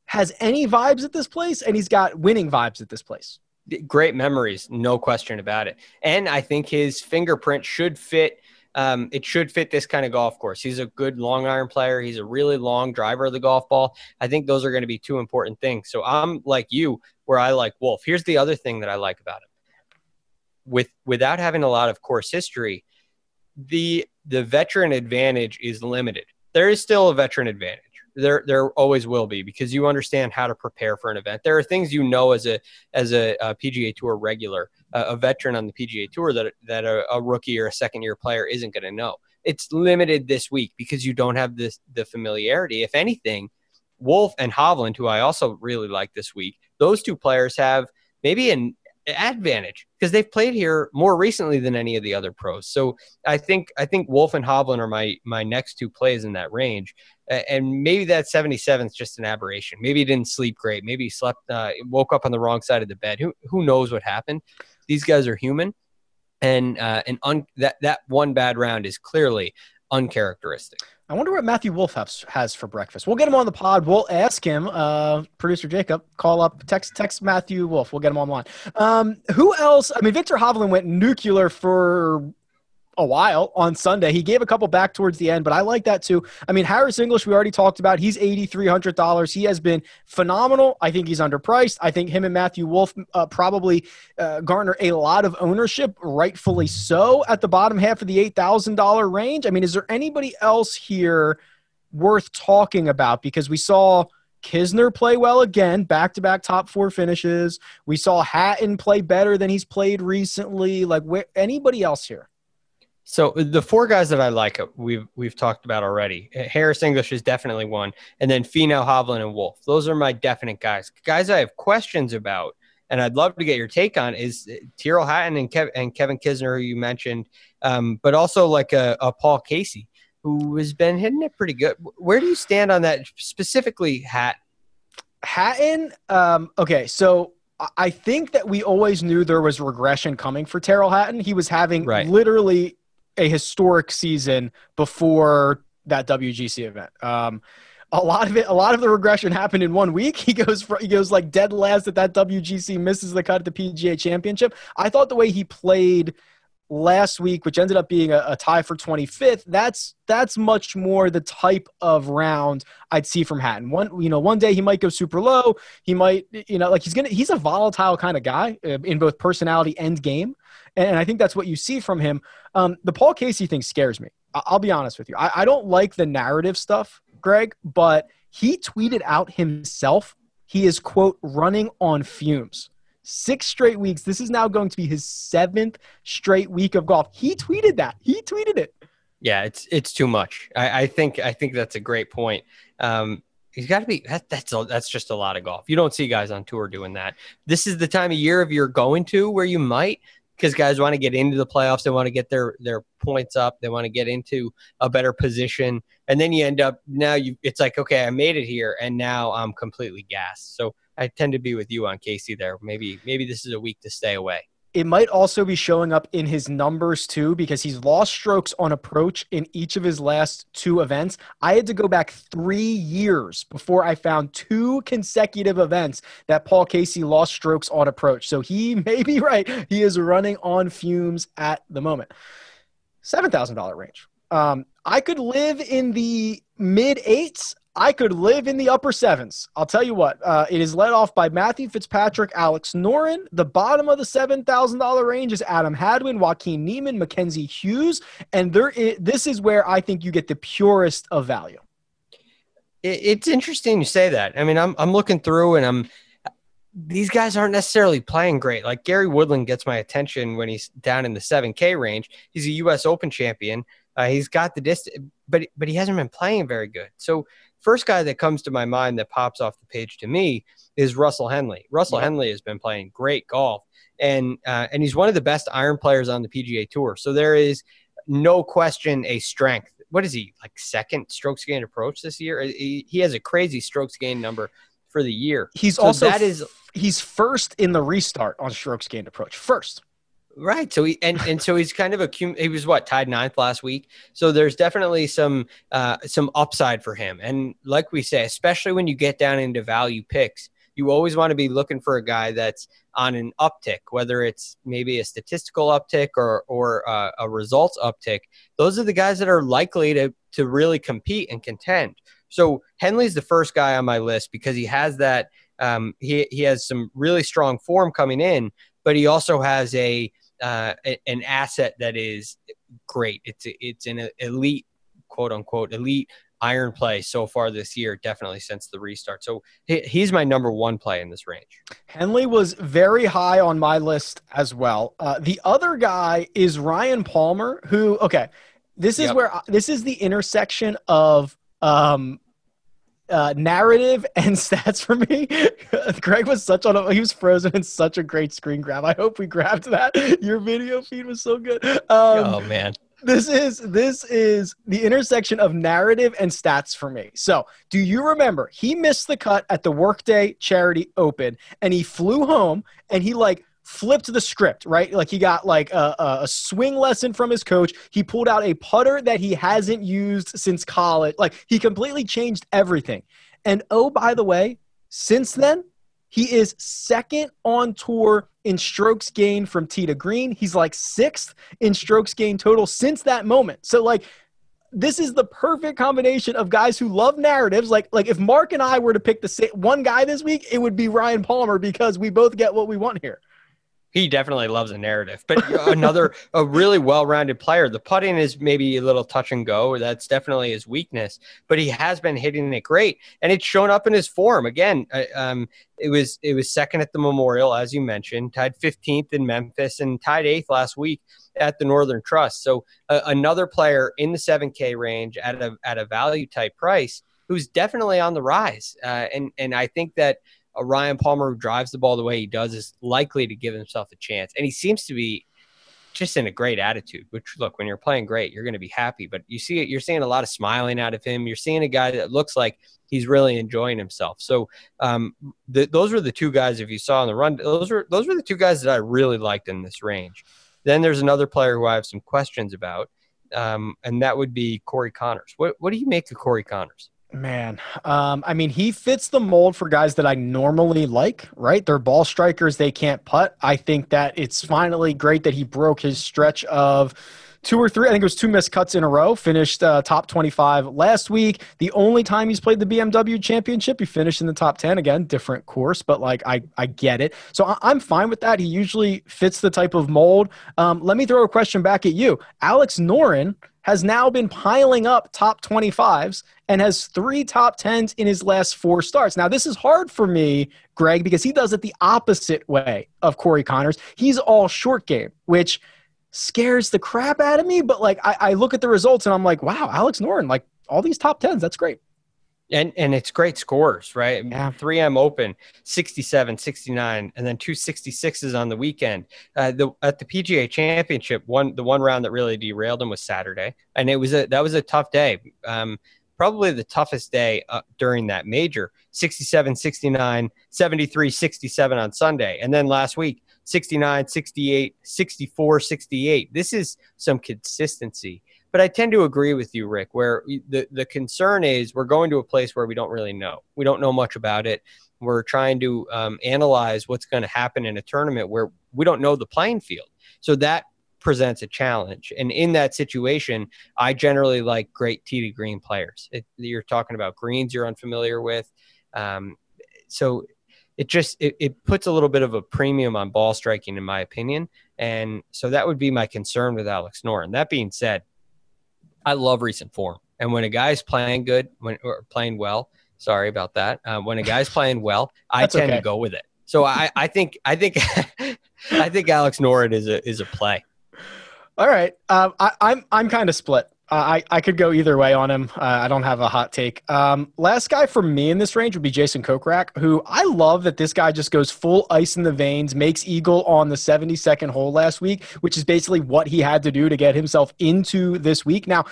[SPEAKER 1] has any vibes at this place, and he's got winning vibes at this place
[SPEAKER 2] great memories, no question about it. And I think his fingerprint should fit. Um, it should fit this kind of golf course. He's a good long iron player. He's a really long driver of the golf ball. I think those are going to be two important things. So I'm like you, where I like Wolff. Here's the other thing that I like about him. With without having a lot of course history, the the veteran advantage is limited. There is still a veteran advantage there there always will be because you understand how to prepare for an event. There are things you know as a as a, a PGA Tour regular, a, a veteran on the PGA Tour that that a, a rookie or a second year player isn't going to know. It's limited this week because you don't have this the familiarity. If anything, Wolff and Hovland, who I also really like this week, those two players have maybe an advantage because they've played here more recently than any of the other pros. So I think I think Wolff and Hovland are my my next two plays in that range. And maybe that 77 is just an aberration. Maybe he didn't sleep great. Maybe he slept, uh, woke up on the wrong side of the bed. Who who knows what happened? These guys are human, and uh, and un- that that one bad round is clearly uncharacteristic.
[SPEAKER 1] I wonder what Matthew Wolff has, has for breakfast. We'll get him on the pod. We'll ask him. Uh, Producer Jacob, call up, text text Matthew Wolff. We'll get him online. Um, who else? I mean, Viktor Hovland went nuclear for a while on Sunday. He gave a couple back towards the end, but I like that too. I mean, Harris English, we already talked about. He's $8,300. He has been phenomenal. I think he's underpriced. I think him and Matthew Wolff uh, probably uh, garner a lot of ownership, rightfully so, at the bottom half of the $8,000 range. I mean, is there anybody else here worth talking about? Because we saw – Kisner play well again, back to back top four finishes. We saw Hatton play better than he's played recently. Like, where, anybody else here?
[SPEAKER 2] So the four guys that I like, uh, we've we've talked about already. Harris English is definitely one, and then Finau, Hovland, and Wolff. Those are my definite guys. Guys, I have questions about, and I'd love to get your take on is uh, Tyrrell Hatton and, Kev- and Kevin Kisner, who you mentioned, um, but also like a, a Paul Casey, who has been hitting it pretty good. Where do you stand on that specifically, Hat?
[SPEAKER 1] Hatton. Um, okay, so I think that we always knew there was regression coming for Tyrrell Hatton. He was having
[SPEAKER 2] Right.
[SPEAKER 1] literally a historic season before that WGC event. Um, a lot of it, a lot of the regression happened in one week. *laughs* He goes, fr he goes like dead last at that WGC, misses the cut at the PGA Championship. I thought the way he played last week, which ended up being a, a tie for 25th, that's that's much more the type of round I'd see from Hatton. One, you know, one day he might go super low. He might, you know, like he's gonna, he's a volatile kind of guy uh, in both personality and game, and I think that's what you see from him. Um, the Paul Casey thing scares me. I'll be honest with you. I, I don't like the narrative stuff, Greg, but he tweeted out himself he is quote running on fumes. Six straight weeks. This is now going to be his seventh straight week of golf. He tweeted that. He tweeted it.
[SPEAKER 2] Yeah, it's it's too much. I, I think I think that's a great point. Um, he's got to be that, that's a, that's just a lot of golf. You don't see guys on tour doing that. This is the time of year if you're going to where you might because guys want to get into the playoffs. They want to get their their points up. They want to get into a better position, and then you end up now you. It's like okay, I made it here, and now I'm completely gassed. So I tend to be with you on Casey there. Maybe maybe this is a week to stay away.
[SPEAKER 1] It might also be showing up in his numbers too, because he's lost strokes on approach in each of his last two events. I had to go back three years before I found two consecutive events that Paul Casey lost strokes on approach. So he *laughs* may be right. He is running on fumes at the moment. $7,000 range. Um, I could live in the mid eights. I could live in the upper sevens. I'll tell you what. Uh, it is led off by Matthew Fitzpatrick, Alex Noren. The bottom of the seven thousand dollar range is Adam Hadwin, Joaquin Niemann, Mackenzie Hughes, and there. Is, this is where I think you get the purest of value.
[SPEAKER 2] It's interesting you say that. I mean, I'm I'm looking through and I'm these guys aren't necessarily playing great. Like Gary Woodland gets my attention when he's down in the 7K range. He's a U.S. Open champion. Uh, he's got the distance, but but he hasn't been playing very good. So first guy that comes to my mind that pops off the page to me is Russell Henley. Russell
[SPEAKER 1] Yeah.
[SPEAKER 2] Henley has been playing great golf, and uh, and he's one of the best iron players on the PGA Tour. So there is no question a strength. What is he like second strokes gained approach this year? He, he has a crazy strokes gained number for the year.
[SPEAKER 1] He's
[SPEAKER 2] So
[SPEAKER 1] also
[SPEAKER 2] that is-
[SPEAKER 1] he's first in the restart on strokes gained approach. First.
[SPEAKER 2] Right. So he and, and so he's kind of a he was what tied ninth last week. So there's definitely some uh, some upside for him. And like we say, especially when you get down into value picks, you always want to be looking for a guy that's on an uptick, whether it's maybe a statistical uptick or or uh, a results uptick. Those are the guys that are likely to to really compete and contend. So Henley's the first guy on my list because he has that. Um, he he has some really strong form coming in, but he also has a uh, a- an asset that is great. It's a, it's an elite, quote unquote, elite iron play so far this year, definitely since the restart. So he, he's my number one play in this range.
[SPEAKER 1] Henley was very high on my list as well. Uh, the other guy is Ryan Palmer, who okay, this is
[SPEAKER 2] Yep.
[SPEAKER 1] where this is the intersection of um, uh, narrative *laughs* and stats for me. *laughs* Greg was such on a, he was frozen in such a great screen grab. I hope we grabbed that. *laughs* Your video feed was so good. Um,
[SPEAKER 2] oh man,
[SPEAKER 1] this is this is the intersection of narrative and stats for me. So, do you remember he missed the cut at the Workday Charity Open and he flew home and he like flipped the script, right? Like he got like a, a- swing lesson from his coach. He pulled out a putter that he hasn't used since college. Like he completely changed everything. And oh, by the way, since then, he is second on tour in strokes gained from tee to green. He's like sixth in strokes gained total since that moment. So like this is the perfect combination of guys who love narratives. Like like if Mark and I were to pick the one guy this week, it would be Ryan Palmer because we both get what we want here.
[SPEAKER 2] He definitely loves a narrative, but another a really well-rounded player. The putting is maybe a little touch and go. That's definitely his weakness, but he has been hitting it great, and it's shown up in his form. Again, um, it was it was second at the Memorial, as you mentioned, tied 15th in Memphis, and tied eighth last week at the Northern Trust. So uh, another player in the 7K range at a at a value type price who's definitely on the rise, uh, and and I think that a Ryan Palmer who drives the ball the way he does is likely to give himself a chance. And he seems to be just in a great attitude, which look, when you're playing great, you're going to be happy, but you see it, you're seeing a lot of smiling out of him. You're seeing a guy that looks like he's really enjoying himself. So, um, the, those were the two guys, if you saw on the run, those were, those were the two guys that I really liked in this range. Then there's another player who I have some questions about. Um, and that would be Corey Conners. What, what do you make of Corey Conners?
[SPEAKER 1] Man, um, I mean, he fits the mold for guys that I normally like, right? They're ball strikers, they can't putt. I think that it's finally great that he broke his stretch of two or three, I think it was two missed cuts in a row, finished uh, top 25 last week. The only time he's played the BMW championship, he finished in the top 10. Again, different course, but like I, I get it. So I, am fine with that. He usually fits the type of mold. Um, let me throw a question back at you. Alex Noren has now been piling up top 25s and has three top 10s in his last four starts. Now, this is hard for me, Greg, because he does it the opposite way of Corey Conners. He's all short game, which scares the crap out of me. But like, I, I look at the results and I'm like, wow, Alex Noren, like all these top 10s, that's great
[SPEAKER 2] and and it's great scores, right? Yeah. 3M Open, 67, 69, and then two 66s on the weekend. Uh, the at the PGA Championship, one the one round that really derailed him was Saturday, and it was a that was a tough day. Um, probably the toughest day uh, during that major 67 69 73 67 on sunday and then last week 69 68 64 68 this is some consistency but I tend to agree with you, Rick, where the, the concern is we're going to a place where we don't really know. We don't know much about it. We're trying to um, analyze what's going to happen in a tournament where we don't know the playing field. So that presents a challenge. And in that situation, I generally like great to green players. It, you're talking about greens you're unfamiliar with. Um, so it just it, it puts a little bit of a premium on ball striking in my opinion and so that would be my concern with alex noren that being said I love recent form. And when a guy's playing good, when or playing well, sorry about that. Uh, when a guy's playing well, I tend okay. to go with it. So I, I think I think *laughs* I think Alex Noren is a is a play.
[SPEAKER 1] All right, um, I, I'm I'm kind of split. Uh, I, I could go either way on him. Uh, I don't have a hot take. Um, last guy for me in this range would be Jason Kokrak, who I love that this guy just goes full ice in the veins, makes eagle on the 72nd hole last week, which is basically what he had to do to get himself into this week. Now,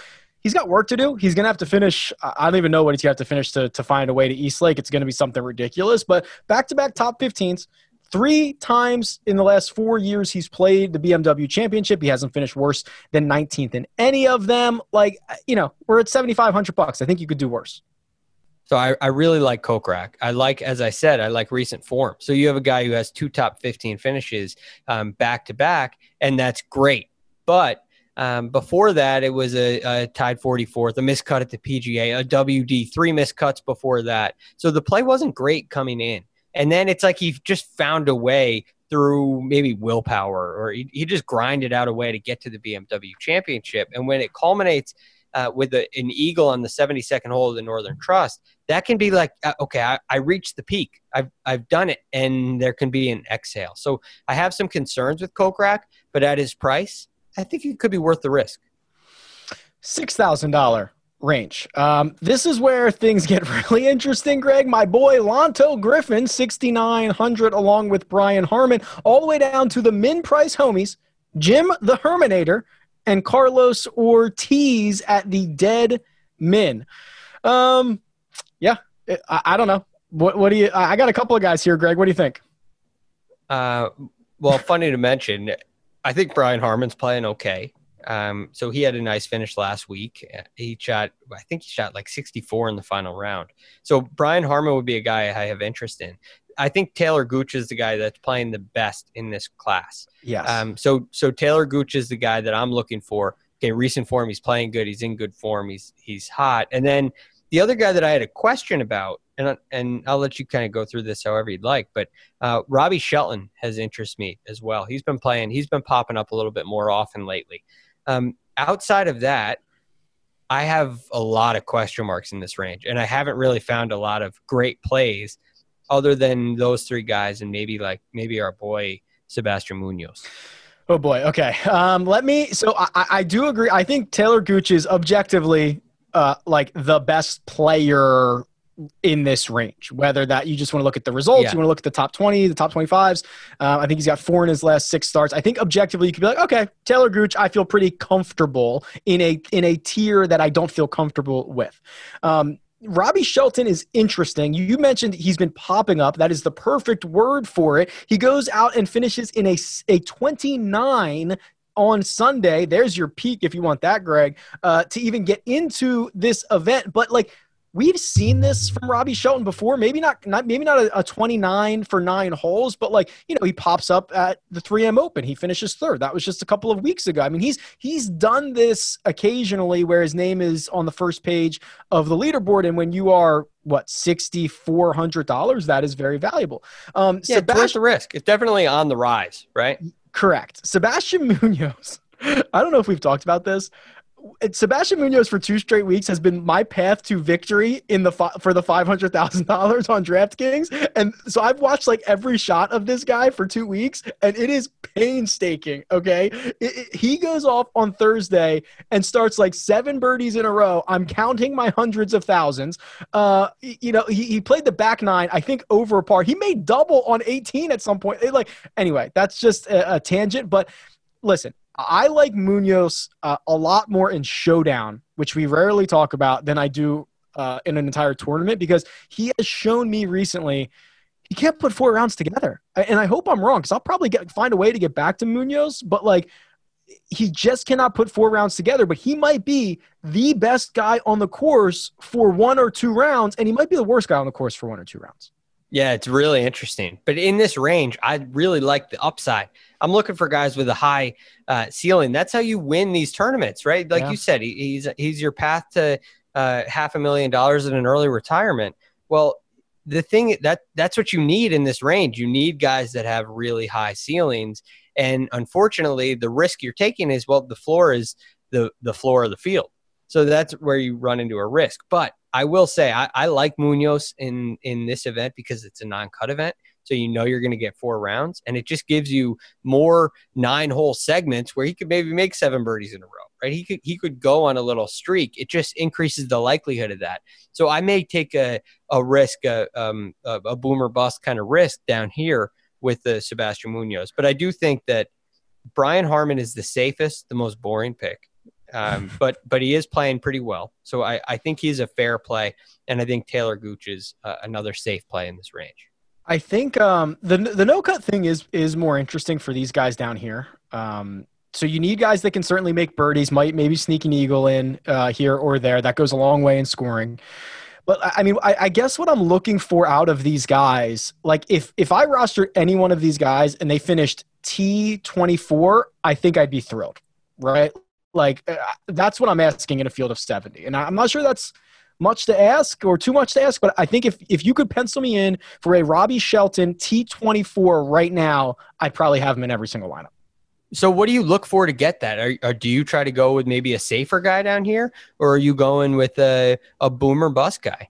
[SPEAKER 1] he's got work to do. He's going to have to finish. I don't even know what he's going to have to finish to, to find a way to East Lake. It's going to be something ridiculous, but back to back top 15s. Three times in the last four years he's played the BMW championship. He hasn't finished worse than 19th in any of them. Like, you know, we're at 7,500 bucks. I think you could do worse.
[SPEAKER 2] So I, I really like Kokrak. I like, as I said, I like recent form. So you have a guy who has two top 15 finishes um, back to back, and that's great. But um, before that, it was a, a, tied 44th, a miscut at the PGA, a WD, three miscuts before that. So the play wasn't great coming in. And then it's like he just found a way through maybe willpower or he, he just grinded out a way to get to the BMW championship. And when it culminates uh, with a, an eagle on the 72nd hole of the Northern Trust, that can be like, uh, okay, I, I reached the peak. I've, I've done it. And there can be an exhale. So I have some concerns with Kokrak, but at his price, I think it could be worth the risk.
[SPEAKER 1] $6,000 range. Um, this is where things get *laughs* really interesting, Greg. My boy Lanto Griffin, 6,900, along with Brian Harman, all the way down to the min price homies, Jim the Herminator, and Carlos Ortiz at the dead min. Um, yeah, I, I don't know. What, what do you? I got a couple of guys here, Greg. What do you think?
[SPEAKER 2] Uh, well, funny to mention, I think Brian Harman's playing okay. Um, so he had a nice finish last week. He shot, I think he shot like 64 in the final round. So Brian Harman would be a guy I have interest in. I think Talor Gooch is the guy that's playing the best in this class.
[SPEAKER 1] Yes.
[SPEAKER 2] Um, so so Talor Gooch is the guy that I'm looking for. Okay, recent form, he's playing good. He's in good form. He's he's hot. And then the other guy that I had a question about, and and I'll let you kind of go through this however you'd like, but uh, Robbie Shelton has interest me as well. He's been playing, he's been popping up a little bit more often lately. Um, outside of that, I have a lot of question marks in this range, and I haven't really found a lot of great plays other than those three guys, and maybe like maybe our boy Sebastian Munoz.
[SPEAKER 1] Oh boy. Okay. Um, let me. So I, I do agree. I think Talor Gooch is objectively uh, like the best player in this range. Whether that you just want to look at the results,
[SPEAKER 2] Yeah.
[SPEAKER 1] you want to look at the top 20, the top 25s. Uh, I think he's got four in his last six starts. I think objectively you could be like, okay, Talor Gooch, I feel pretty comfortable in a in a tier that I don't feel comfortable with. Um, Robbie Shelton is interesting. You, you mentioned he's been popping up. That is the perfect word for it. He goes out and finishes in a, a 29 on Sunday. There's your peak if you want that, Greg, uh, to even get into this event. But like we've seen this from Robbie Shelton before. Maybe not, not maybe not a, a 29 for nine holes, but like you know he pops up at the 3M Open. He finishes third. That was just a couple of weeks ago. I mean he's he's done this occasionally where his name is on the first page of the leaderboard, and when you are what sixty four hundred dollars, that is very valuable. Um,
[SPEAKER 2] Yeah, it's worth the risk. It's definitely on the rise, right?
[SPEAKER 1] Correct. Sebastian *laughs* Munoz. I don't know if we've talked about this. Sebastian Munoz for two straight weeks has been my path to victory in the fi- for the five hundred thousand dollars on DraftKings, and so I've watched like every shot of this guy for two weeks, and it is painstaking. Okay, It- it- he goes off on Thursday and starts like seven birdies in a row. I'm counting my hundreds of thousands. Uh, you know, he, he played the back nine, I think over par. He made double on 18 at some point. It, like anyway, that's just a, a tangent, but listen, I like Munoz uh, a lot more in showdown, which we rarely talk about, than I do uh, in an entire tournament because he has shown me recently he can't put four rounds together. And I hope I'm wrong because I'll probably get find a way to get back to Munoz, but like he just cannot put four rounds together. But he might be the best guy on the course for one or two rounds, and he might be the worst guy on the course for one or two rounds.
[SPEAKER 2] Yeah, it's really interesting. But in this range, I really like the upside. I'm looking for guys with a high uh, ceiling. That's how you win these tournaments, right? Like
[SPEAKER 1] Yeah.
[SPEAKER 2] you said, he, he's he's your path to uh, half a million dollars in an early retirement. Well, the thing that that's what you need in this range. You need guys that have really high ceilings. And unfortunately, the risk you're taking is well, the floor is the the floor of the field. So that's where you run into a risk. But I will say I, I like Munoz in in this event because it's a non-cut event. So you know you're going to get four rounds, and it just gives you more nine-hole segments where he could maybe make seven birdies in a row, right? He could he could go on a little streak. It just increases the likelihood of that. So I may take a a risk, a um a, a boomer bust kind of risk down here with the Sebastian Munoz, but I do think that Brian Harman is the safest, the most boring pick. Um, *laughs* but but he is playing pretty well, so I, I think he's a fair play, and I think Talor Gooch is uh, another safe play in this range.
[SPEAKER 1] I think um, the the no cut thing is is more interesting for these guys down here. Um, so you need guys that can certainly make birdies, might maybe sneak an eagle in uh, here or there. That goes a long way in scoring. But I mean, I, I guess what I'm looking for out of these guys, like if if I rostered any one of these guys and they finished T24, I think I'd be thrilled, right? Like uh, that's what I'm asking in a field of 70, and I'm not sure that's much to ask or too much to ask, but I think if if you could pencil me in for a Robbie Shelton T24 right now, I'd probably have him in every single lineup.
[SPEAKER 2] So what do you look for to get that? Are, or do you try to go with maybe a safer guy down here, or are you going with a a boomer bust guy?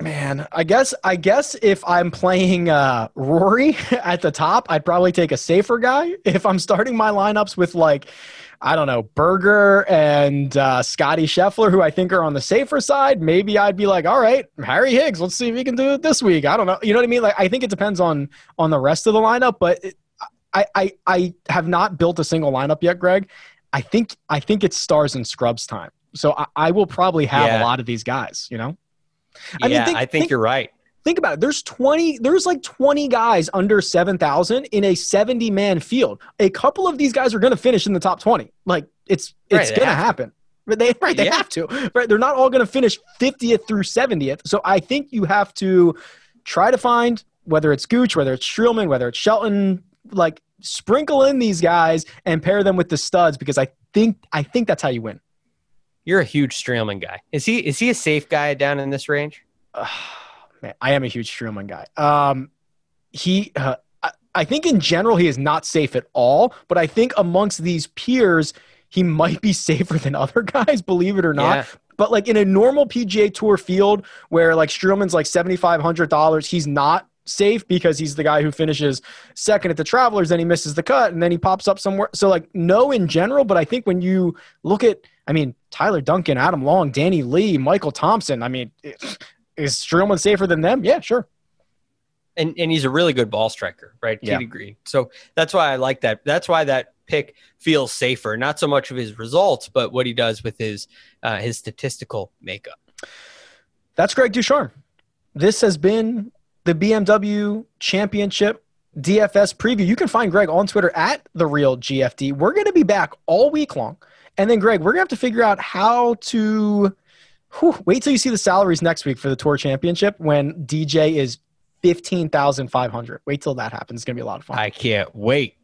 [SPEAKER 1] Man, I guess I guess if I'm playing uh, Rory *laughs* at the top, I'd probably take a safer guy. *laughs* If I'm starting my lineups with like, I don't know, Berger and uh, Scotty Scheffler, who I think are on the safer side, maybe I'd be like, all right, Harry Higgs, let's see if he can do it this week. I don't know, you know what I mean? Like, I think it depends on on the rest of the lineup, but it, I, I I have not built a single lineup yet, Greg. I think I think it's stars and scrubs time. So I, I will probably have
[SPEAKER 2] Yeah.
[SPEAKER 1] a lot of these guys. You know.
[SPEAKER 2] Yeah,
[SPEAKER 1] I mean, think-
[SPEAKER 2] I think
[SPEAKER 1] think-
[SPEAKER 2] you're right.
[SPEAKER 1] think about it. There's 20, there's like 20 guys under 7,000 in a 70 man field. A couple of these guys are going to finish in the top 20. Like it's, it's
[SPEAKER 2] they
[SPEAKER 1] going to
[SPEAKER 2] to.
[SPEAKER 1] happen. But they, right. They
[SPEAKER 2] Yeah.
[SPEAKER 1] have to, right. They're not all going to finish 50th through 70th. So I think you have to try to find whether it's Gooch, whether it's Streelman, whether it's Shelton, like sprinkle in these guys and pair them with the studs because I think, I think that's how you win.
[SPEAKER 2] You're a huge Streelman guy. Is he is he a safe guy down in this range?
[SPEAKER 1] Uh, man, I am a huge Streelman guy. Um, he, uh, I, I think in general he is not safe at all, but I think amongst these peers he might be *laughs* safer than other guys, believe it or not.
[SPEAKER 2] Yeah.
[SPEAKER 1] But like in a normal PGA Tour field where like Streelman's like seventy five hundred dollars, he's not safe because he's the guy who finishes second at the Travelers, then he misses the cut, and then he pops up somewhere. So like no in general, but I think when you look at, I mean Tyler Duncan, Adam Long, Danny Lee, Michael Thompson, I mean, is Streelman safer than them? Yeah, sure.
[SPEAKER 2] And and he's a really good ball striker, right?
[SPEAKER 1] Yeah.
[SPEAKER 2] Tee to green. So that's why I like that. That's why that pick feels safer. Not so much of his results, but what he does with his uh, his statistical makeup.
[SPEAKER 1] That's Greg DuCharme. This has been the BMW Championship DFS preview. You can find Greg on Twitter at the real GFD. We're going to be back all week long, and then Greg, we're going to have to figure out how to whew, wait till you see the salaries next week for the Tour Championship when DJ is fifteen thousand five hundred. Wait till that happens. It's going to be a lot of fun.
[SPEAKER 2] I can't wait.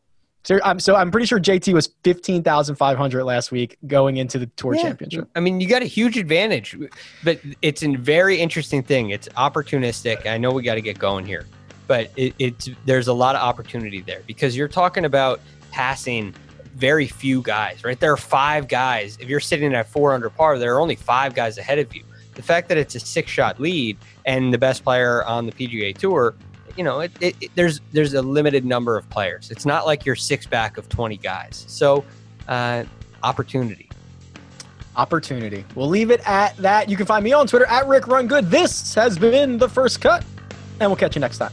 [SPEAKER 1] So I'm so I'm pretty sure JT was fifteen thousand five hundred last week going into the Tour
[SPEAKER 2] Yeah.
[SPEAKER 1] Championship.
[SPEAKER 2] I mean, you got a huge advantage, but it's a very interesting thing. It's opportunistic. I know we got to get going here, but it, it's there's a lot of opportunity there because you're talking about passing very few guys, right? There are five guys. If you're sitting at four under par, there are only five guys ahead of you. The fact that it's a six shot lead and the best player on the PGA Tour, you know, it, it, it- there's there's a limited number of players. It's not like you're six back of 20 guys. So, uh, opportunity.
[SPEAKER 1] opportunity. We'll leave it at that. You can find me on Twitter at Rick Run Good. This has been the first cut, and we'll catch you next time.